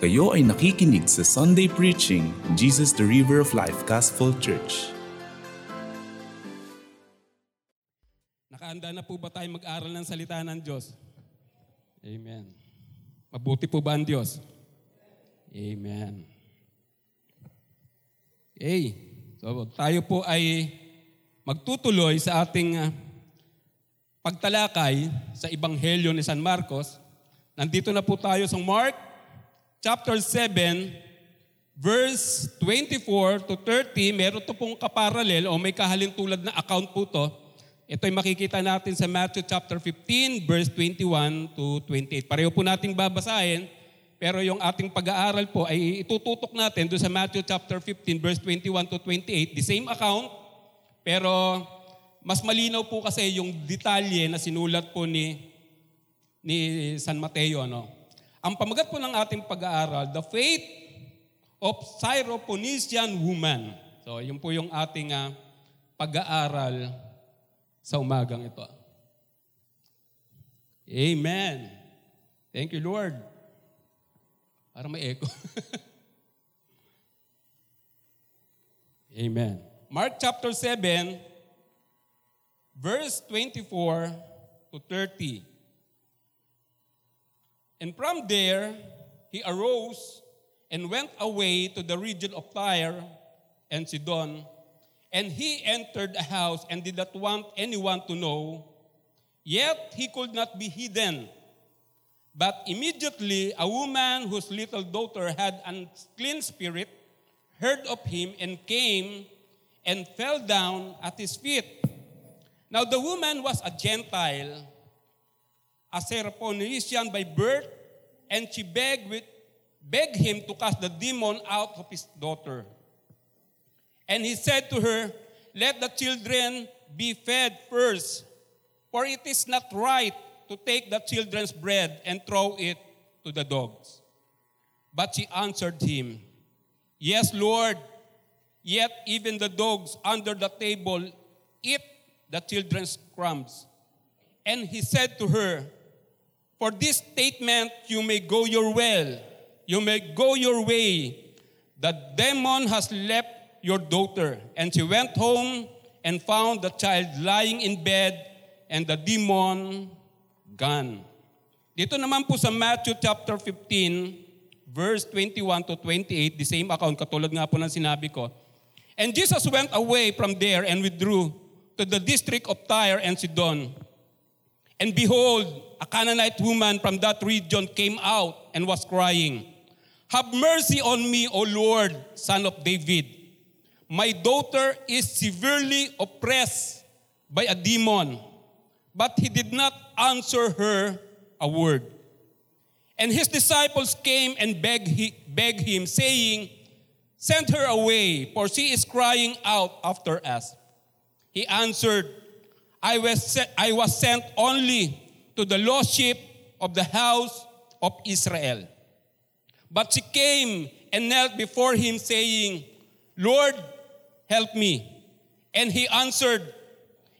Kayo ay nakikinig sa Sunday Preaching, Jesus the River of Life Gospel Church. Nakahanda na po ba tayo mag-aral ng salita ng Diyos? Amen. Mabuti po ba ang Diyos? Amen. Okay. So, tayo po ay magtutuloy sa ating ah, pagtalakay sa Ebanghelyo ni San Marcos. Nandito na po tayo sa Mark chapter 7 verse 24 to 30. Meron to pong kaparalel o may kahalintulad na account po to. Ito ay makikita natin sa Matthew chapter 15 verse 21 to 28. Pareho po nating babasahin, pero yung ating pag-aaral po ay itututok natin doon sa Matthew chapter 15 verse 21 to 28, the same account, pero mas malinaw po kasi yung detalye na sinulat po ni ni San Mateo, no? Ang pamagat po ng ating pag-aaral, the faith of Syrophoenician woman. So, yun po yung ating ah, pag-aaral sa umagang ito. Amen. Thank you, Lord. Para may echo. Amen. Mark chapter 7, verse 24 to 30. And from there, he arose and went away to the region of Tyre and Sidon. And he entered a house and did not want anyone to know. Yet he could not be hidden. But immediately a woman whose little daughter had an unclean spirit heard of him and came and fell down at his feet. Now the woman was a Gentile, a Syrophoenician by birth, and she begged, with, begged him to cast the demon out of his daughter. And he said to her, Let the children be fed first, for it is not right to take the children's bread and throw it to the dogs. But she answered him, Yes, Lord, yet even the dogs under the table eat the children's crumbs. And he said to her, For this statement you may go your way. You may go your way. The demon has left your daughter. And she went home and found the child lying in bed and the demon gone. Dito naman po sa Matthew chapter 15, verse 21 to 28, the same account, katulad nga po ng sinabi ko. And Jesus went away from there and withdrew to the district of Tyre and Sidon. And behold, a Canaanite woman from that region came out and was crying, Have mercy on me, O Lord, son of David. My daughter is severely oppressed by a demon. But he did not answer her a word. And his disciples came and begged, he, begged him, saying, Send her away, for she is crying out after us. He answered, I was, se- I was sent only to the lost sheep of the house of Israel. But she came and knelt before him, saying, Lord, help me. And he answered,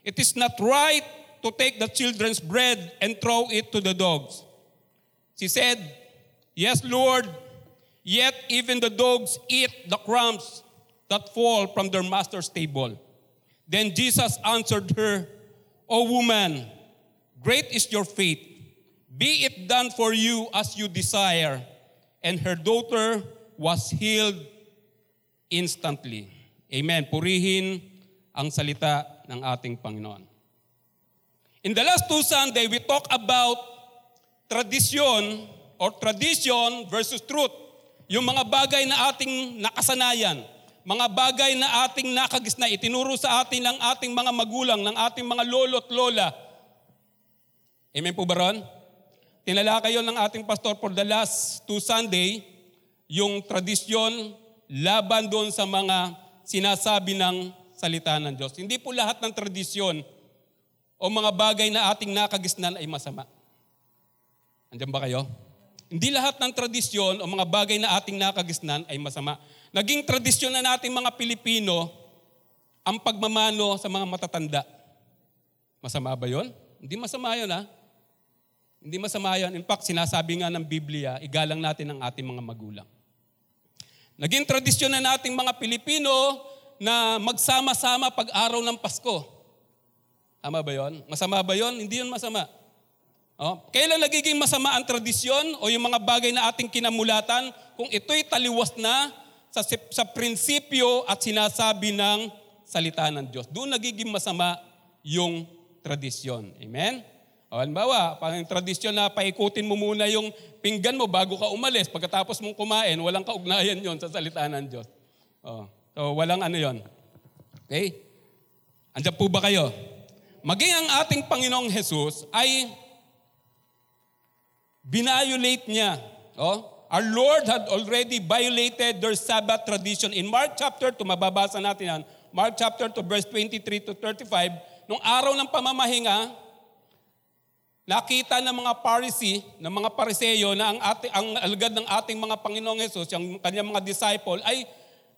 It is not right to take the children's bread and throw it to the dogs. She said, Yes, Lord, yet even the dogs eat the crumbs that fall from their master's table. Then Jesus answered her, O woman, great is your faith. Be it done for you as you desire. And her daughter was healed instantly. Amen. Purihin ang salita ng ating Panginoon. In the last two Sunday, we talk about tradition or tradition versus truth. Yung mga bagay na ating nakasanayan, mga bagay na ating nakagisna, itinuro sa atin ng ating mga magulang, ng ating mga lolo at lola. Amen po ba ron? Tinalakay yun ng ating pastor for the last two Sunday, yung tradisyon laban doon sa mga sinasabi ng salita ng Diyos. Hindi po lahat ng tradisyon o mga bagay na ating nakagisnan ay masama. Andiyan ba kayo? Hindi lahat ng tradisyon o mga bagay na ating nakagisnan ay masama. Naging tradisyon na nating mga Pilipino ang pagmamano sa mga matatanda. Masama ba yon? Hindi masama yon ha. Hindi masama yan. In fact, sinasabi nga ng Biblia, igalang natin ang ating mga magulang. Naging tradisyon na nating mga Pilipino na magsama-sama pag araw ng Pasko. Tama ba yon? Masama ba yon? Hindi yun masama. Oh, kailan nagiging masama ang tradisyon o yung mga bagay na ating kinamulatan kung ito'y taliwas na sa, sa prinsipyo at sinasabi ng salita ng Diyos. Doon nagiging masama yung tradisyon. Amen? O, halimbawa, parang tradisyon na paikutin mo muna yung pinggan mo bago ka umalis. Pagkatapos mong kumain, walang kaugnayan yon sa salita ng Diyos. O, so, walang ano yon. Okay? Andiyan po ba kayo? Maging ang ating Panginoong Jesus ay Binayolate niya. Oh, our Lord had already violated their Sabbath tradition. In Mark chapter 2, mababasa natin yan, Mark chapter 2, verse 23 to 35, nung araw ng pamamahinga, nakita ng mga Pharisee, ng mga Pariseyo na ang, ati, ang alagad ng ating mga Panginoong Yesus, yung kanyang mga disciple, ay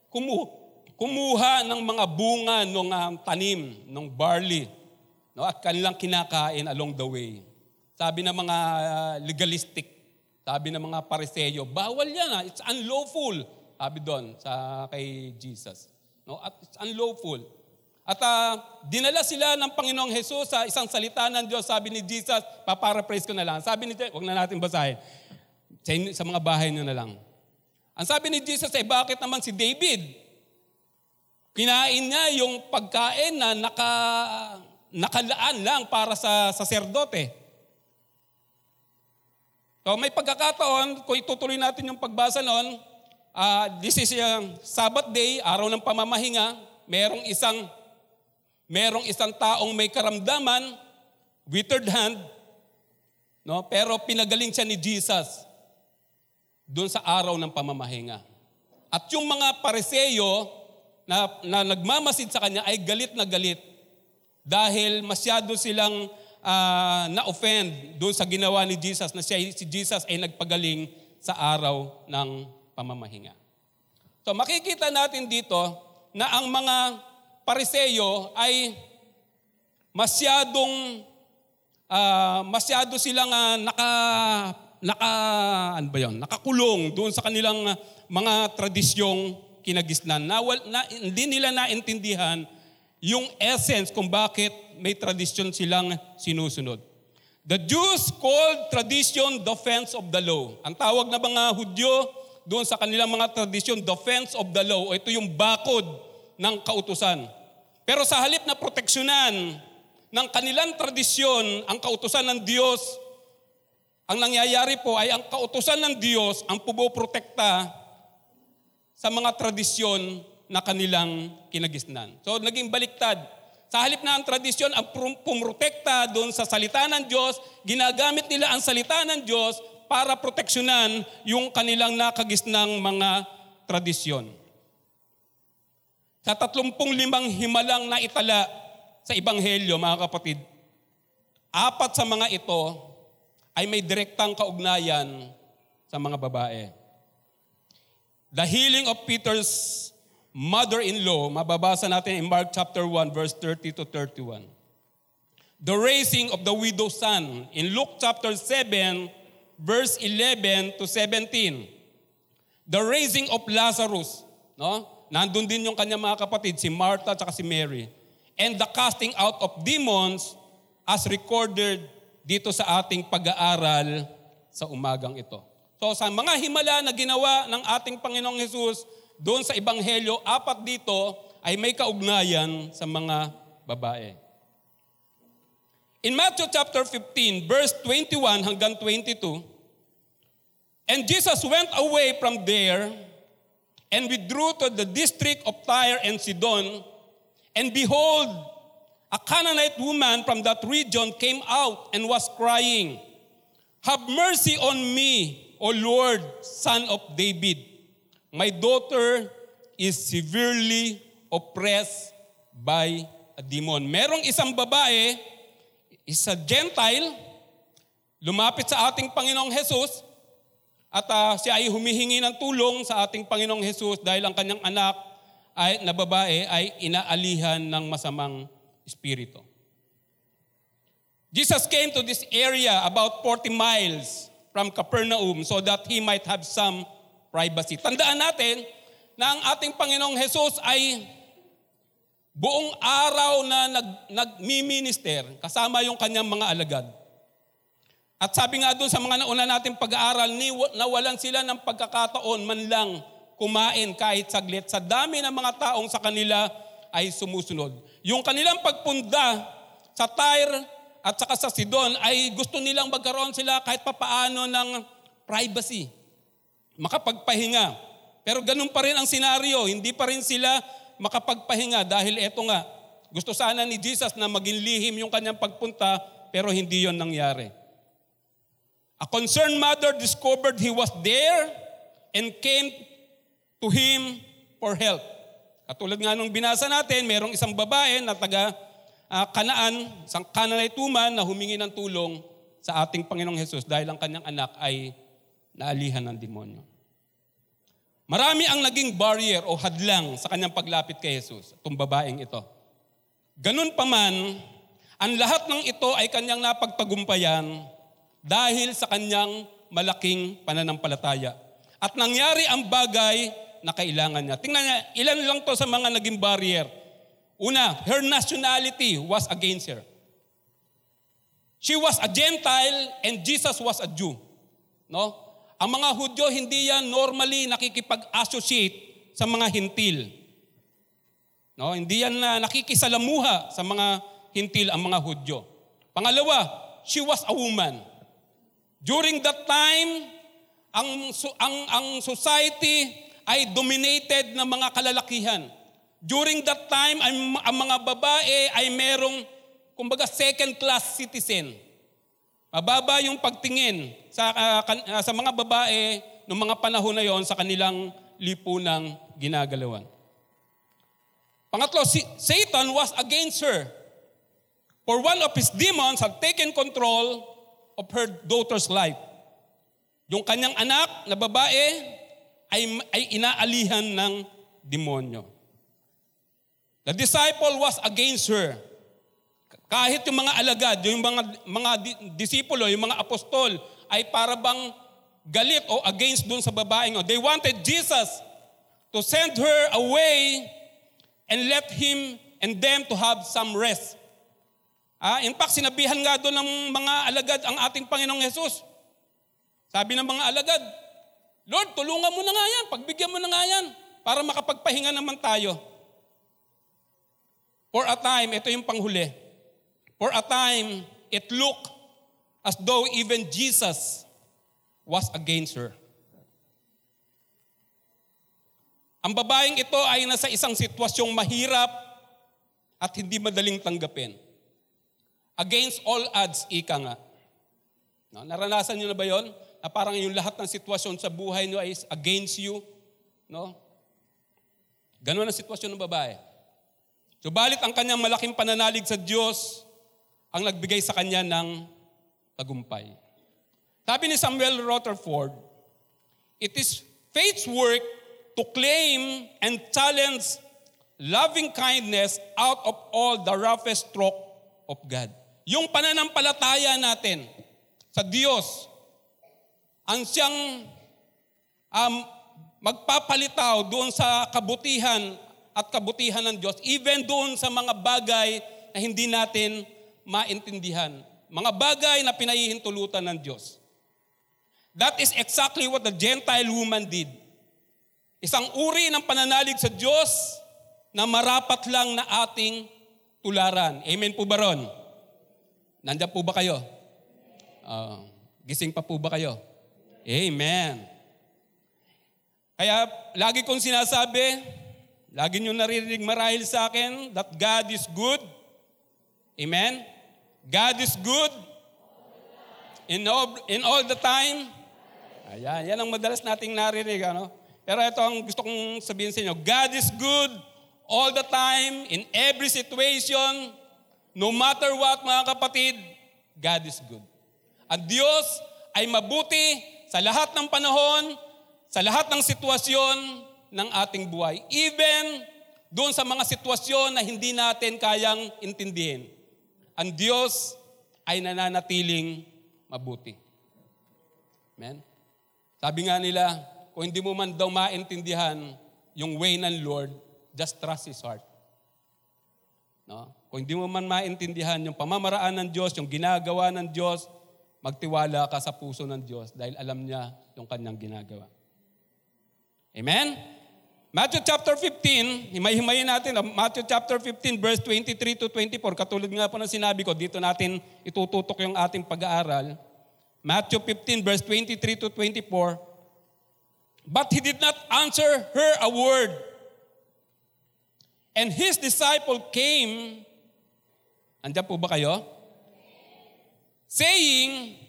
kumu, kumuha ng mga bunga ng uh, tanim, ng barley, no, at kanilang kinakain along the way. Sabi ng mga uh, legalistic, sabi ng mga pariseyo, bawal yan ha, it's unlawful. Sabi doon sa kay Jesus. No? At it's unlawful. At uh, dinala sila ng Panginoong Jesus sa isang salita ng Diyos. Sabi ni Jesus, paparaphrase ko na lang. Sabi ni Jesus, huwag na natin basahin. Sa, sa mga bahay nyo na lang. Ang sabi ni Jesus ay, bakit naman si David? Kinain niya yung pagkain na naka, nakalaan lang para sa saserdote. So may pagkakataon, kung itutuloy natin yung pagbasa noon, uh, this is yung Sabbath day, araw ng pamamahinga, merong isang merong isang taong may karamdaman, withered hand, no? pero pinagaling siya ni Jesus doon sa araw ng pamamahinga. At yung mga pariseyo na, na nagmamasid sa kanya ay galit na galit dahil masyado silang uh, na-offend doon sa ginawa ni Jesus na siya, si Jesus ay nagpagaling sa araw ng pamamahinga. So makikita natin dito na ang mga pariseyo ay masyadong uh, masyado silang uh, naka naka ano ba 'yon? Nakakulong doon sa kanilang mga tradisyong kinagisnan na, na hindi nila naintindihan yung essence kung bakit may tradisyon silang sinusunod. The Jews called tradition defense of the law. Ang tawag na mga Hudyo doon sa kanilang mga tradisyon, defense of the law. Ito yung bakod ng kautusan. Pero sa halip na proteksyonan ng kanilang tradisyon, ang kautusan ng Diyos, ang nangyayari po ay ang kautusan ng Diyos ang pumoprotekta sa mga tradisyon na kanilang kinagisnan. So naging baliktad. Sa halip na ang tradisyon ang pumrotekta doon sa salita ng Diyos, ginagamit nila ang salita ng Diyos para proteksyonan yung kanilang nakagisnang mga tradisyon. Sa 35 himalang na itala sa Ebanghelyo, mga kapatid, apat sa mga ito ay may direktang kaugnayan sa mga babae. The healing of Peter's mother-in-law, mababasa natin in Mark chapter 1 verse 30 to 31. The raising of the widow's son in Luke chapter 7 verse 11 to 17. The raising of Lazarus, no? Nandun din yung kanya mga kapatid, si Martha at si Mary. And the casting out of demons as recorded dito sa ating pag-aaral sa umagang ito. So sa mga himala na ginawa ng ating Panginoong Hesus doon sa Ebanghelyo, apat dito ay may kaugnayan sa mga babae. In Matthew chapter 15, verse 21 hanggang 22, And Jesus went away from there and withdrew to the district of Tyre and Sidon. And behold, a Canaanite woman from that region came out and was crying, Have mercy on me, O Lord, son of David. My daughter is severely oppressed by a demon. Merong isang babae, isa Gentile, lumapit sa ating Panginoong Jesus at uh, siya ay humihingi ng tulong sa ating Panginoong Jesus dahil ang kanyang anak ay, na babae ay inaalihan ng masamang espiritu. Jesus came to this area about 40 miles from Capernaum so that he might have some privacy. Tandaan natin na ang ating Panginoong Jesus ay buong araw na nag, nagmi-minister kasama yung kanyang mga alagad. At sabi nga doon sa mga nauna nating pag-aaral, nawalan sila ng pagkakataon man lang kumain kahit saglit. Sa dami ng mga taong sa kanila ay sumusunod. Yung kanilang pagpunda sa Tyre at saka sa Sidon ay gusto nilang magkaroon sila kahit papaano ng privacy. Makapagpahinga. Pero ganun pa rin ang senaryo. Hindi pa rin sila makapagpahinga dahil eto nga, gusto sana ni Jesus na maging lihim yung kanyang pagpunta pero hindi yon nangyari. A concerned mother discovered he was there and came to him for help. Katulad nga nung binasa natin, merong isang babae na taga uh, Kanaan, isang Kanalaytuman na humingi ng tulong sa ating Panginoong Hesus dahil ang kanyang anak ay naalihan ng demonyo. Marami ang naging barrier o hadlang sa kanyang paglapit kay Jesus, itong babaeng ito. Ganun pa man, ang lahat ng ito ay kanyang napagtagumpayan dahil sa kanyang malaking pananampalataya. At nangyari ang bagay na kailangan niya. Tingnan niya, ilan lang to sa mga naging barrier Una, her nationality was against her. She was a Gentile and Jesus was a Jew. No? Ang mga Hudyo hindi yan normally nakikipag-associate sa mga hintil. No, hindi yan na nakikisalamuha sa mga hintil ang mga Hudyo. Pangalawa, she was a woman. During that time, ang ang ang society ay dominated ng mga kalalakihan. During that time, ang, ang mga babae ay merong, kumbaga, second-class citizen. Mababa yung pagtingin sa, uh, kan, uh, sa mga babae noong mga panahon na yon sa kanilang lipunang ginagalawan. Pangatlo, si, Satan was against her. For one of his demons had taken control of her daughter's life. Yung kanyang anak na babae ay, ay inaalihan ng demonyo. The disciple was against her. Kahit yung mga alagad, yung mga, mga disipulo, yung mga apostol, ay para bang galit o against dun sa babaeng. They wanted Jesus to send her away and let him and them to have some rest. Ah, in fact, sinabihan nga doon ng mga alagad ang ating Panginoong Yesus. Sabi ng mga alagad, Lord, tulungan mo na nga yan, pagbigyan mo na nga yan, para makapagpahinga naman tayo. For a time, ito yung panghuli. For a time, it looked as though even Jesus was against her. Ang babaeng ito ay nasa isang sitwasyong mahirap at hindi madaling tanggapin. Against all odds, ika nga. No, naranasan niyo na ba yon? Na parang yung lahat ng sitwasyon sa buhay niyo ay against you. No? Ganun ang sitwasyon ng babae. Subalit ang kanyang malaking pananalig sa Diyos ang nagbigay sa kanya ng tagumpay. Sabi ni Samuel Rutherford, it is faith's work to claim and challenge loving kindness out of all the roughest stroke of God. Yung pananampalataya natin sa Diyos, ang siyang um, magpapalitaw doon sa kabutihan at kabutihan ng Diyos, even doon sa mga bagay na hindi natin maintindihan. Mga bagay na pinahihintulutan ng Diyos. That is exactly what the Gentile woman did. Isang uri ng pananalig sa Diyos na marapat lang na ating tularan. Amen po ba ron? Nandiyan po ba kayo? Uh, gising pa po ba kayo? Amen. Kaya lagi kong sinasabi, Lagi nyo naririnig marahil sa akin that God is good. Amen? God is good in all, in all the time. Ayan, yan ang madalas nating naririnig. Ano? Pero ito ang gusto kong sabihin sa inyo. God is good all the time, in every situation, no matter what mga kapatid, God is good. Ang Diyos ay mabuti sa lahat ng panahon, sa lahat ng sitwasyon, ng ating buhay. Even doon sa mga sitwasyon na hindi natin kayang intindihin. Ang Diyos ay nananatiling mabuti. Amen? Sabi nga nila, kung hindi mo man daw maintindihan yung way ng Lord, just trust His heart. No? Kung hindi mo man maintindihan yung pamamaraan ng Diyos, yung ginagawa ng Diyos, magtiwala ka sa puso ng Diyos dahil alam niya yung kanyang ginagawa. Amen? Matthew chapter 15, himay-himayin natin, ah, Matthew chapter 15 verse 23 to 24, katulad nga po ng sinabi ko, dito natin itututok yung ating pag-aaral. Matthew 15 verse 23 to 24, But he did not answer her a word. And his disciple came, andyan po ba kayo? Saying,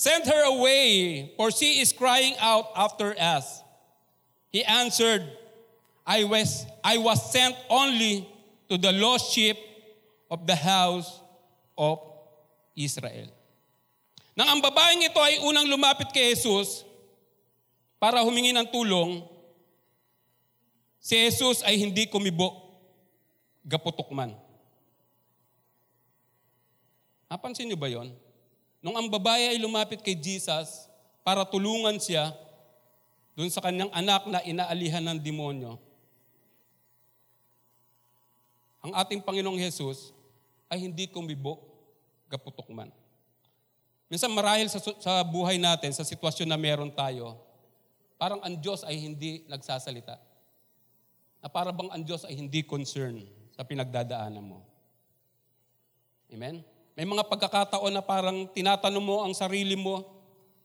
Send her away, for she is crying out after us. He answered, I was, I was sent only to the lost sheep of the house of Israel. Nang ang babaeng ito ay unang lumapit kay Jesus para humingi ng tulong, si Jesus ay hindi kumibo, gaputok man. Napansin niyo ba yon? Nung ang babae ay lumapit kay Jesus para tulungan siya doon sa kanyang anak na inaalihan ng demonyo, ang ating Panginoong Jesus ay hindi kumibo, gaputok man. Minsan marahil sa, sa buhay natin, sa sitwasyon na meron tayo, parang ang Diyos ay hindi nagsasalita. Na para bang ang Diyos ay hindi concerned sa pinagdadaanan mo. Amen? May mga pagkakataon na parang tinatanong mo ang sarili mo,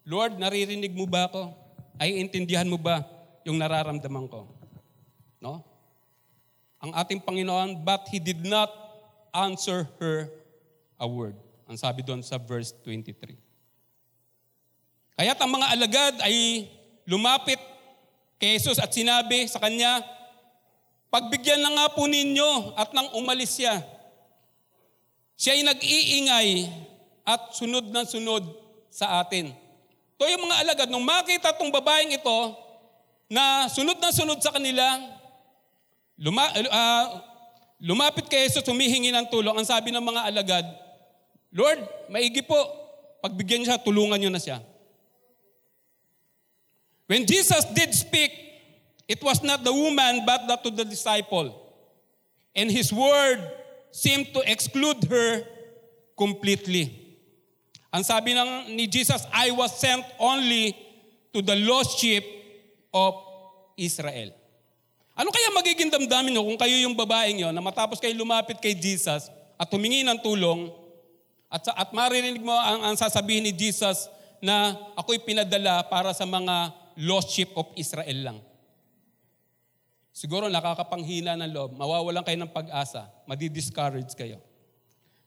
Lord, naririnig mo ba ako? Ay intindihan mo ba yung nararamdaman ko? No? Ang ating Panginoon, but He did not answer her a word. Ang sabi doon sa verse 23. Kaya't ang mga alagad ay lumapit kay Jesus at sinabi sa kanya, Pagbigyan na nga po ninyo at nang umalis siya. Siya ay nag-iingay at sunod na sunod sa atin. To yung mga alagad, nung makita tong babaeng ito na sunod na sunod sa kanila, luma, uh, lumapit kay Jesus, humihingi ng tulong. Ang sabi ng mga alagad, Lord, maigi po, pagbigyan siya, tulungan niyo na siya. When Jesus did speak, it was not the woman but to the disciple. And his word seemed to exclude her completely. Ang sabi ng ni Jesus, I was sent only to the lost sheep of Israel. Ano kaya magiging damdamin nyo kung kayo yung babaeng yon na matapos kayo lumapit kay Jesus at humingi ng tulong at, at maririnig mo ang, ang sasabihin ni Jesus na ako'y pinadala para sa mga lost sheep of Israel lang. Siguro nakakapanghina ng loob, mawawalan kayo ng pag-asa, madi-discourage kayo.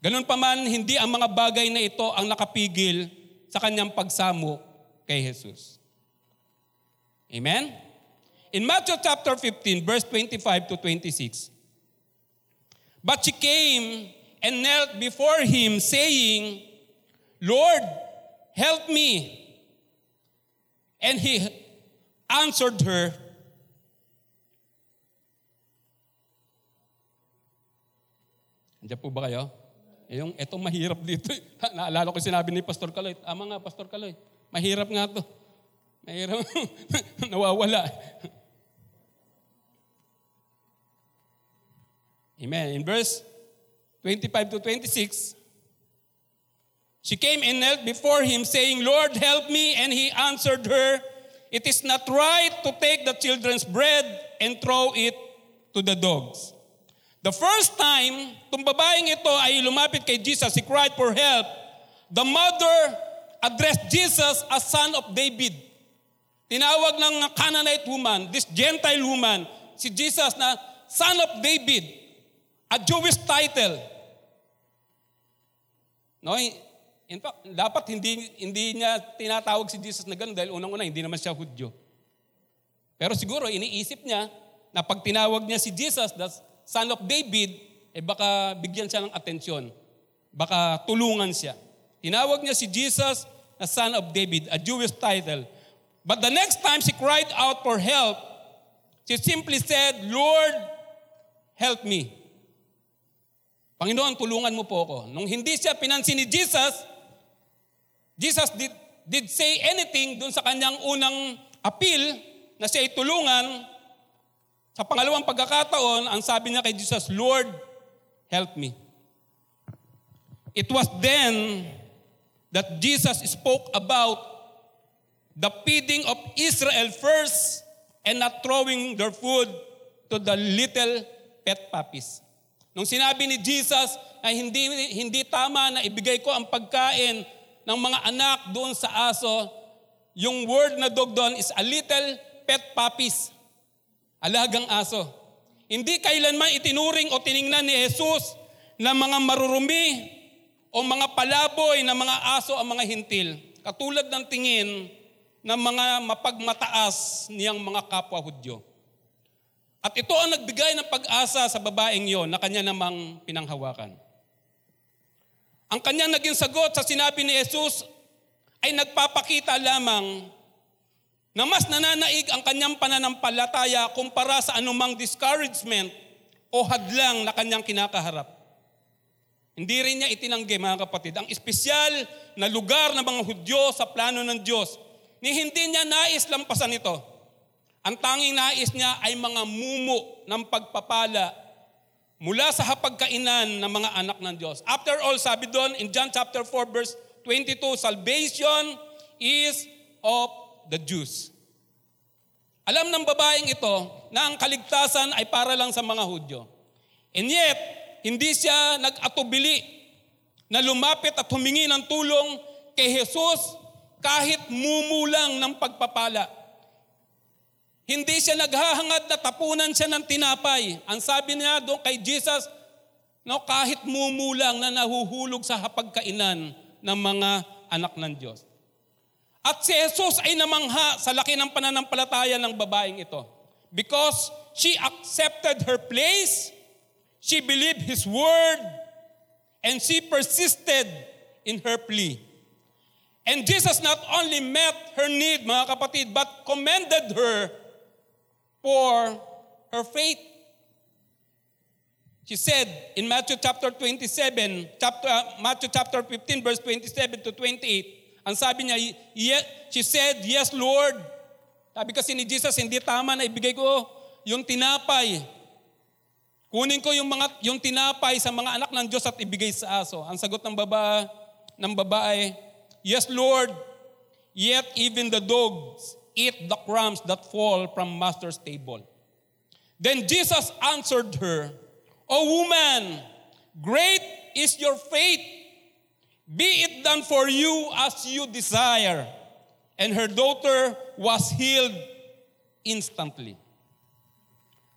Ganun pa man, hindi ang mga bagay na ito ang nakapigil sa kanyang pagsamo kay Jesus. Amen? In Matthew chapter 15, verse 25 to 26, But she came and knelt before him, saying, Lord, help me. And he answered her, Andiyan po ba kayo? Yung, etong mahirap dito. Naalala ko sinabi ni Pastor Kaloy. Ama nga, Pastor Kaloy. Mahirap nga to. Mahirap. Nawawala. Amen. In verse 25 to 26, she came and knelt before him, saying, Lord, help me. And he answered her, It is not right to take the children's bread and throw it to the dogs. The first time, itong babaeng ito ay lumapit kay Jesus, he cried for help. The mother addressed Jesus as son of David. Tinawag ng Canaanite woman, this Gentile woman, si Jesus na son of David, a Jewish title. No, in fact, dapat hindi, hindi niya tinatawag si Jesus na gano'n dahil unang-una, hindi naman siya Hudyo. Pero siguro iniisip niya na pag tinawag niya si Jesus, that's son of David, eh baka bigyan siya ng atensyon. Baka tulungan siya. Tinawag niya si Jesus na son of David, a Jewish title. But the next time she cried out for help, she simply said, Lord, help me. Panginoon, tulungan mo po ako. Nung hindi siya pinansin ni Jesus, Jesus did, did say anything dun sa kanyang unang appeal na siya ay tulungan. Sa pangalawang pagkakataon, ang sabi niya kay Jesus, Lord, help me. It was then that Jesus spoke about the feeding of Israel first and not throwing their food to the little pet puppies. Nung sinabi ni Jesus na hindi, hindi tama na ibigay ko ang pagkain ng mga anak doon sa aso, yung word na dog doon is a little pet puppies. Alagang aso. Hindi kailanman itinuring o tiningnan ni Jesus na mga marurumi o mga palaboy na mga aso ang mga hintil. Katulad ng tingin ng mga mapagmataas niyang mga kapwa Hudyo. At ito ang nagbigay ng pag-asa sa babaeng yon na kanya namang pinanghawakan. Ang kanyang naging sagot sa sinabi ni Jesus ay nagpapakita lamang na mas nananaig ang kanyang pananampalataya kumpara sa anumang discouragement o hadlang na kanyang kinakaharap. Hindi rin niya itinanggi mga kapatid. Ang espesyal na lugar ng mga Hudyo sa plano ng Diyos, ni hindi niya nais lampasan ito. Ang tanging nais niya ay mga mumu ng pagpapala mula sa hapagkainan ng mga anak ng Diyos. After all, sabi doon in John chapter 4 verse 22, salvation is of the Jews. Alam ng babaeng ito na ang kaligtasan ay para lang sa mga Hudyo. And yet, hindi siya nag-atubili na lumapit at humingi ng tulong kay Jesus kahit mumulang ng pagpapala. Hindi siya naghahangad na tapunan siya ng tinapay. Ang sabi niya doon kay Jesus, no, kahit mumulang na nahuhulog sa hapagkainan ng mga anak ng Diyos. At si Jesus ay namangha sa laki ng pananampalataya ng babaeng ito. Because she accepted her place, she believed His word, and she persisted in her plea. And Jesus not only met her need, mga kapatid, but commended her for her faith. She said in Matthew chapter 27, chapter, uh, Matthew chapter 15, verse 27 to 28, ang sabi niya, she said, Yes, Lord. Sabi kasi ni Jesus, hindi tama na ibigay ko yung tinapay. Kunin ko yung, mga, yung tinapay sa mga anak ng Diyos at ibigay sa aso. Ang sagot ng baba, ng babae, Yes, Lord. Yet even the dogs eat the crumbs that fall from master's table. Then Jesus answered her, O woman, great is your faith. Be it done for you as you desire. And her daughter was healed instantly.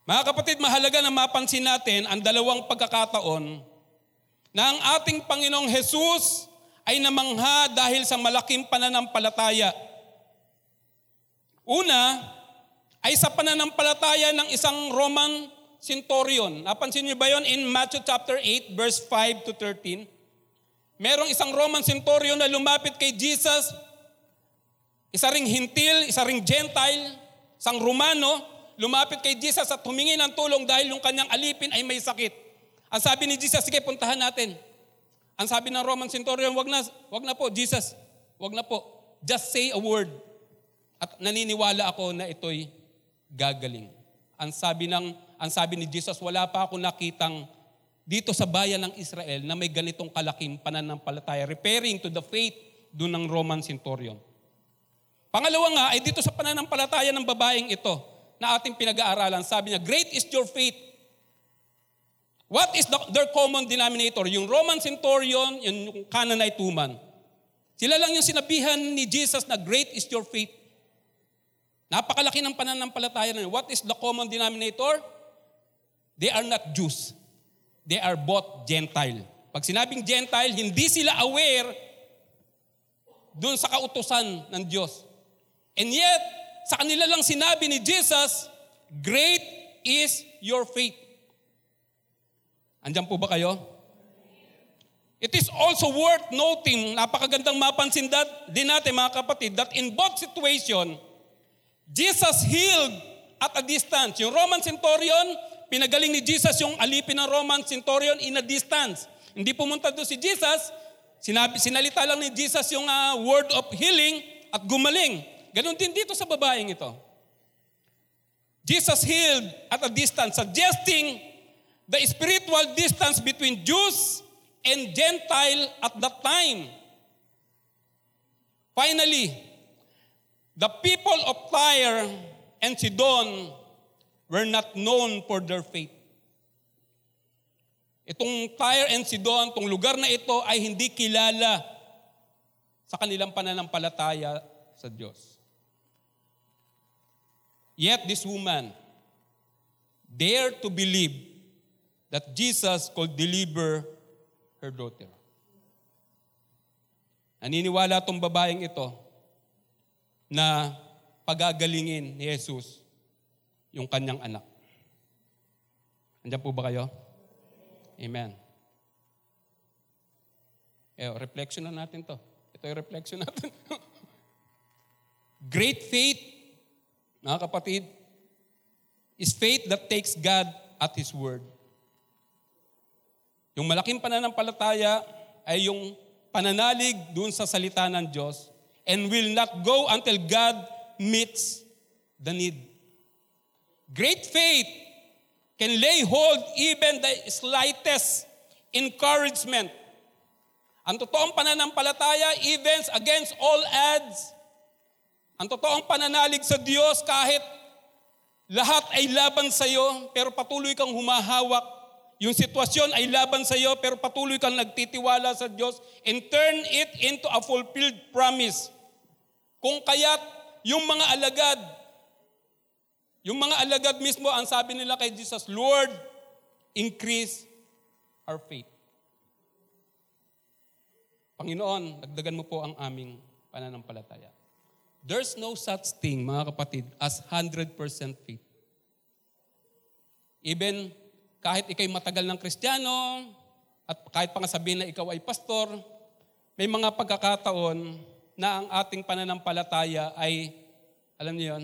Mga kapatid, mahalaga na mapansin natin ang dalawang pagkakataon na ang ating Panginoong Jesus ay namangha dahil sa malaking pananampalataya Una, ay sa pananampalataya ng isang Roman centurion. Napansin niyo ba yon in Matthew chapter 8 verse 5 to 13? Merong isang Roman centurion na lumapit kay Jesus, isa ring hintil, isa ring gentile, isang Romano, lumapit kay Jesus at humingi ng tulong dahil yung kanyang alipin ay may sakit. Ang sabi ni Jesus, sige puntahan natin. Ang sabi ng Roman centurion, wag na, wag na po, Jesus, wag na po. Just say a word. At naniniwala ako na ito'y gagaling. Ang sabi, ng, ang sabi ni Jesus, wala pa ako nakitang dito sa bayan ng Israel na may ganitong kalaking pananampalataya, referring to the faith doon ng Roman centurion. Pangalawa nga ay dito sa pananampalataya ng babaeng ito na ating pinag-aaralan. Sabi niya, great is your faith. What is the, their common denominator? Yung Roman centurion, yung Canaanite woman. Sila lang yung sinabihan ni Jesus na great is your faith. Napakalaki ng pananampalataya na What is the common denominator? They are not Jews. They are both Gentile. Pag sinabing Gentile, hindi sila aware doon sa kautusan ng Diyos. And yet, sa kanila lang sinabi ni Jesus, Great is your faith. Andiyan po ba kayo? It is also worth noting, napakagandang mapansin that, din natin mga kapatid, that in both situation, Jesus healed at a distance. Yung Roman centurion, pinagaling ni Jesus yung alipin ng Roman centurion in a distance. Hindi pumunta doon si Jesus, sinabi, sinalita lang ni Jesus yung uh, word of healing at gumaling. Ganon din dito sa babaeng ito. Jesus healed at a distance, suggesting the spiritual distance between Jews and Gentile at that time. Finally, the people of Tyre and Sidon were not known for their faith. Itong Tyre and Sidon, itong lugar na ito ay hindi kilala sa kanilang pananampalataya sa Diyos. Yet this woman dared to believe that Jesus could deliver her daughter. Naniniwala itong babaeng ito na pagagalingin ni Jesus yung kanyang anak. Andiyan po ba kayo? Amen. Eh, reflection na natin to. Ito yung reflection natin. Great faith, mga kapatid, is faith that takes God at His word. Yung malaking pananampalataya ay yung pananalig dun sa salita ng Diyos and will not go until God meets the need. Great faith can lay hold even the slightest encouragement. Ang totoong pananampalataya, events against all odds, ang totoong pananalig sa Diyos kahit lahat ay laban sa iyo, pero patuloy kang humahawak. Yung sitwasyon ay laban sa iyo, pero patuloy kang nagtitiwala sa Diyos and turn it into a fulfilled promise. Kung kaya't yung mga alagad, yung mga alagad mismo, ang sabi nila kay Jesus, Lord, increase our faith. Panginoon, dagdagan mo po ang aming pananampalataya. There's no such thing, mga kapatid, as 100% faith. Even kahit ikay matagal ng kristyano, at kahit pa nga sabihin na ikaw ay pastor, may mga pagkakataon na ang ating pananampalataya ay, alam niyo yon,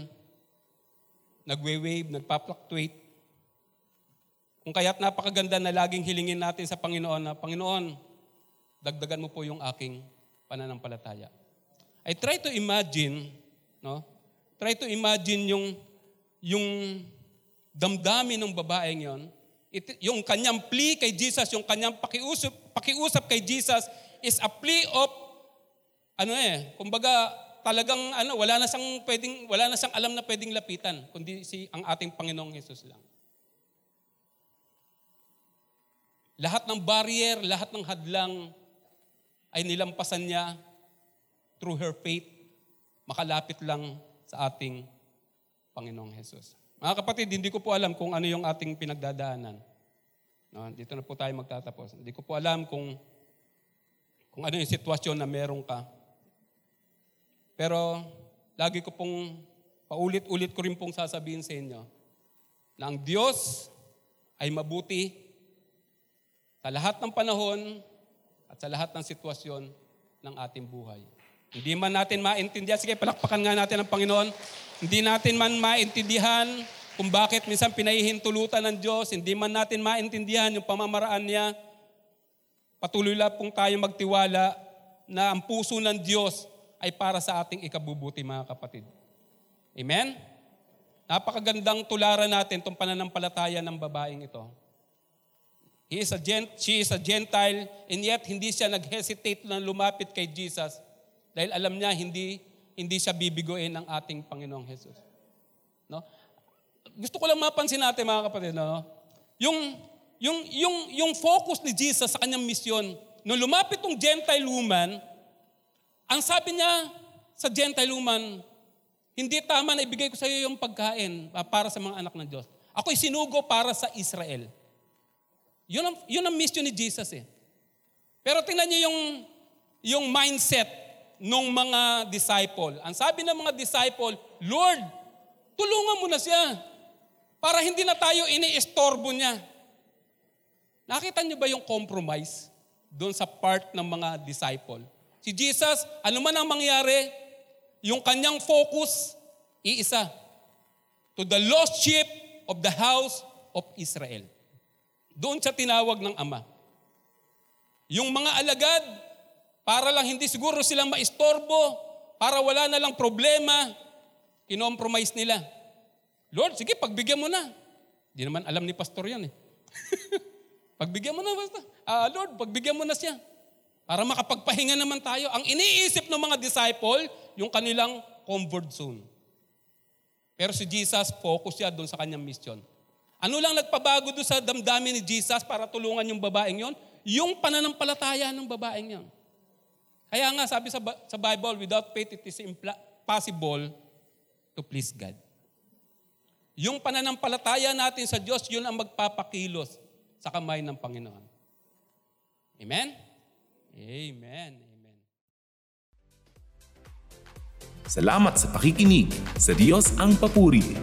nagwe-wave, nagpa-fluctuate. Kung kaya't napakaganda na laging hilingin natin sa Panginoon na, Panginoon, dagdagan mo po yung aking pananampalataya. I try to imagine, no? Try to imagine yung yung damdamin ng babaeng yon. It, yung kanyang plea kay Jesus, yung kanyang pakiusap, pakiusap kay Jesus is a plea of ano eh, kumbaga talagang ano, wala na siyang pwedeng wala na siyang alam na pwedeng lapitan kundi si ang ating Panginoong Hesus lang. Lahat ng barrier, lahat ng hadlang ay nilampasan niya through her faith, makalapit lang sa ating Panginoong Jesus. Mga kapatid, hindi ko po alam kung ano yung ating pinagdadaanan. No, dito na po tayo magtatapos. Hindi ko po alam kung kung ano yung sitwasyon na meron ka. Pero lagi ko pong paulit-ulit ko rin pong sasabihin sa inyo na ang Diyos ay mabuti sa lahat ng panahon at sa lahat ng sitwasyon ng ating buhay. Hindi man natin maintindihan, sige palakpakan nga natin ang Panginoon, hindi natin man maintindihan kung bakit minsan pinahihintulutan ng Diyos, hindi man natin maintindihan yung pamamaraan niya, patuloy lang pong tayo magtiwala na ang puso ng Diyos ay para sa ating ikabubuti mga kapatid. Amen? Napakagandang tularan natin itong pananampalataya ng babaeng ito. He is a gent, she is a Gentile, and yet hindi siya nag-hesitate na lumapit kay Jesus dahil alam niya hindi hindi siya bibigoin ng ating Panginoong Jesus. No? Gusto ko lang mapansin natin mga kapatid, no? Yung yung yung yung focus ni Jesus sa kanyang misyon, nung lumapit tong Gentile woman, ang sabi niya sa Gentile woman, hindi tama na ibigay ko sa iyo yung pagkain ah, para sa mga anak ng Diyos. Ako'y sinugo para sa Israel. Yun ang, yun ang mission ni Jesus eh. Pero tingnan niyo yung, yung mindset nung mga disciple. Ang sabi ng mga disciple, Lord, tulungan mo na siya para hindi na tayo iniistorbo niya. Nakita niyo ba yung compromise doon sa part ng mga disciple? Si Jesus, ano man ang mangyari, yung kanyang focus, iisa. To the lost sheep of the house of Israel. Doon siya tinawag ng ama. Yung mga alagad, para lang hindi siguro silang maistorbo, para wala na lang problema, kinompromise nila. Lord, sige, pagbigyan mo na. Hindi naman alam ni pastor yan eh. pagbigyan mo na, basta. Ah, Lord, pagbigyan mo na siya. Para makapagpahinga naman tayo. Ang iniisip ng mga disciple, yung kanilang comfort zone. Pero si Jesus, focus siya doon sa kanyang mission. Ano lang nagpabago doon sa damdamin ni Jesus para tulungan yung babaeng yon? Yung pananampalataya ng babaeng yon. Kaya nga, sabi sa, sa Bible, without faith, it is impossible to please God. Yung pananampalataya natin sa Diyos, yun ang magpapakilos sa kamay ng Panginoon. Amen? Amen. Amen. Salamat sa pakikinig. Sa Diyos ang papuri.